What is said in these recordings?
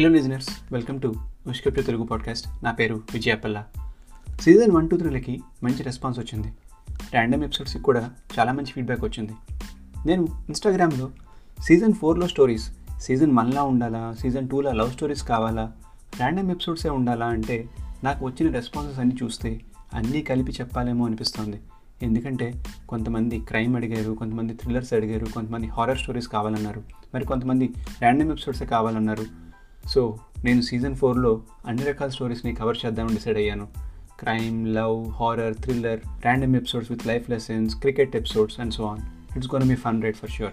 Hello listeners welcome to ఉష్కప్య Telugu podcast నా పేరు విజయపల్ల సీజన్ వన్ టూ త్రీలకి మంచి రెస్పాన్స్ వచ్చింది. ర్యాండమ్ ఎపిసోడ్స్కి కూడా చాలా మంచి ఫీడ్బ్యాక్ వచ్చింది. నేను ఇన్స్టాగ్రామ్లో సీజన్ ఫోర్లో స్టోరీస్ సీజన్ వన్లా ఉండాలా సీజన్ టూలో లవ్ స్టోరీస్ కావాలా ర్యాండమ్ ఎపిసోడ్సే ఉండాలా అంటే నాకు వచ్చిన రెస్పాన్సెస్ అన్నీ చూస్తే అన్నీ కలిపి చెప్పాలేమో అనిపిస్తుంది. ఎందుకంటే కొంతమంది క్రైమ్ అడిగారు కొంతమంది థ్రిల్లర్స్ అడిగారు కొంతమంది హారర్ స్టోరీస్ కావాలన్నారు. మరి కొంతమంది ర్యాండమ్ ఎపిసోడ్సే కావాలన్నారు. సో నేను సీజన్ ఫోర్లో అన్ని రకాల స్టోరీస్ని కవర్ చేద్దామని డిసైడ్ అయ్యాను. Crime love horror thriller random episodes with life lessons cricket episodes and so on. It's gonna be fun right for sure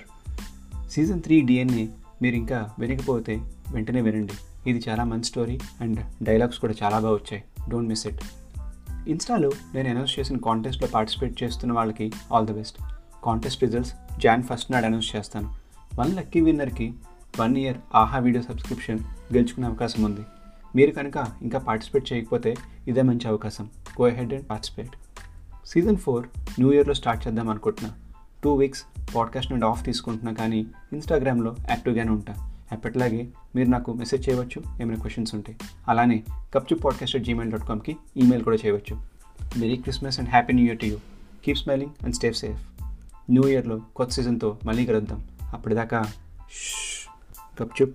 season three DNA మీరు ఇంకా వినకపోతే వెంటనే వినండి. ఇది చాలా మంచి స్టోరీ అండ్ డైలాగ్స్ కూడా చాలా బాగా వచ్చాయి. డోంట్ మిస్ ఇట్ ఇన్స్టాలో నేను అనౌన్స్ చేసిన కాంటెస్ట్లో పార్టిసిపేట్ చేస్తున్న వాళ్ళకి all the best. Contest results Jan first నాడు అనౌన్స్ చేస్తాను. One lucky విన్నర్కి one year Aha video subscription గెలుచుకునే అవకాశం ఉంది. మీరు కనుక ఇంకా పార్టిసిపేట్ చేయకపోతే ఇదే మంచి అవకాశం. Go ahead and participate season four new ఇయర్లో స్టార్ట్ చేద్దాం అనుకుంటున్నా. టూ వీక్స్ పాడ్కాస్ట్ నుండి ఆఫ్ తీసుకుంటున్నా కానీ ఇన్స్టాగ్రామ్లో యాక్టివ్గానే ఉంటా. ఎప్పటిలాగే మీరు నాకు మెసేజ్ చేయవచ్చు ఏమైనా క్వశ్చన్స్ ఉంటాయి అలానే కప్చు పాడ్కాస్ట్ అట్ జీమెయిల్ డాట్ కామ్కి ఈమెయిల్ కూడా చేయవచ్చు. Merry Christmas and happy new year to you keep smiling and stay safe new ఇయర్లో కొత్త సీజన్తో మళ్ళీ కలుద్దాం. అప్పటిదాకా Capture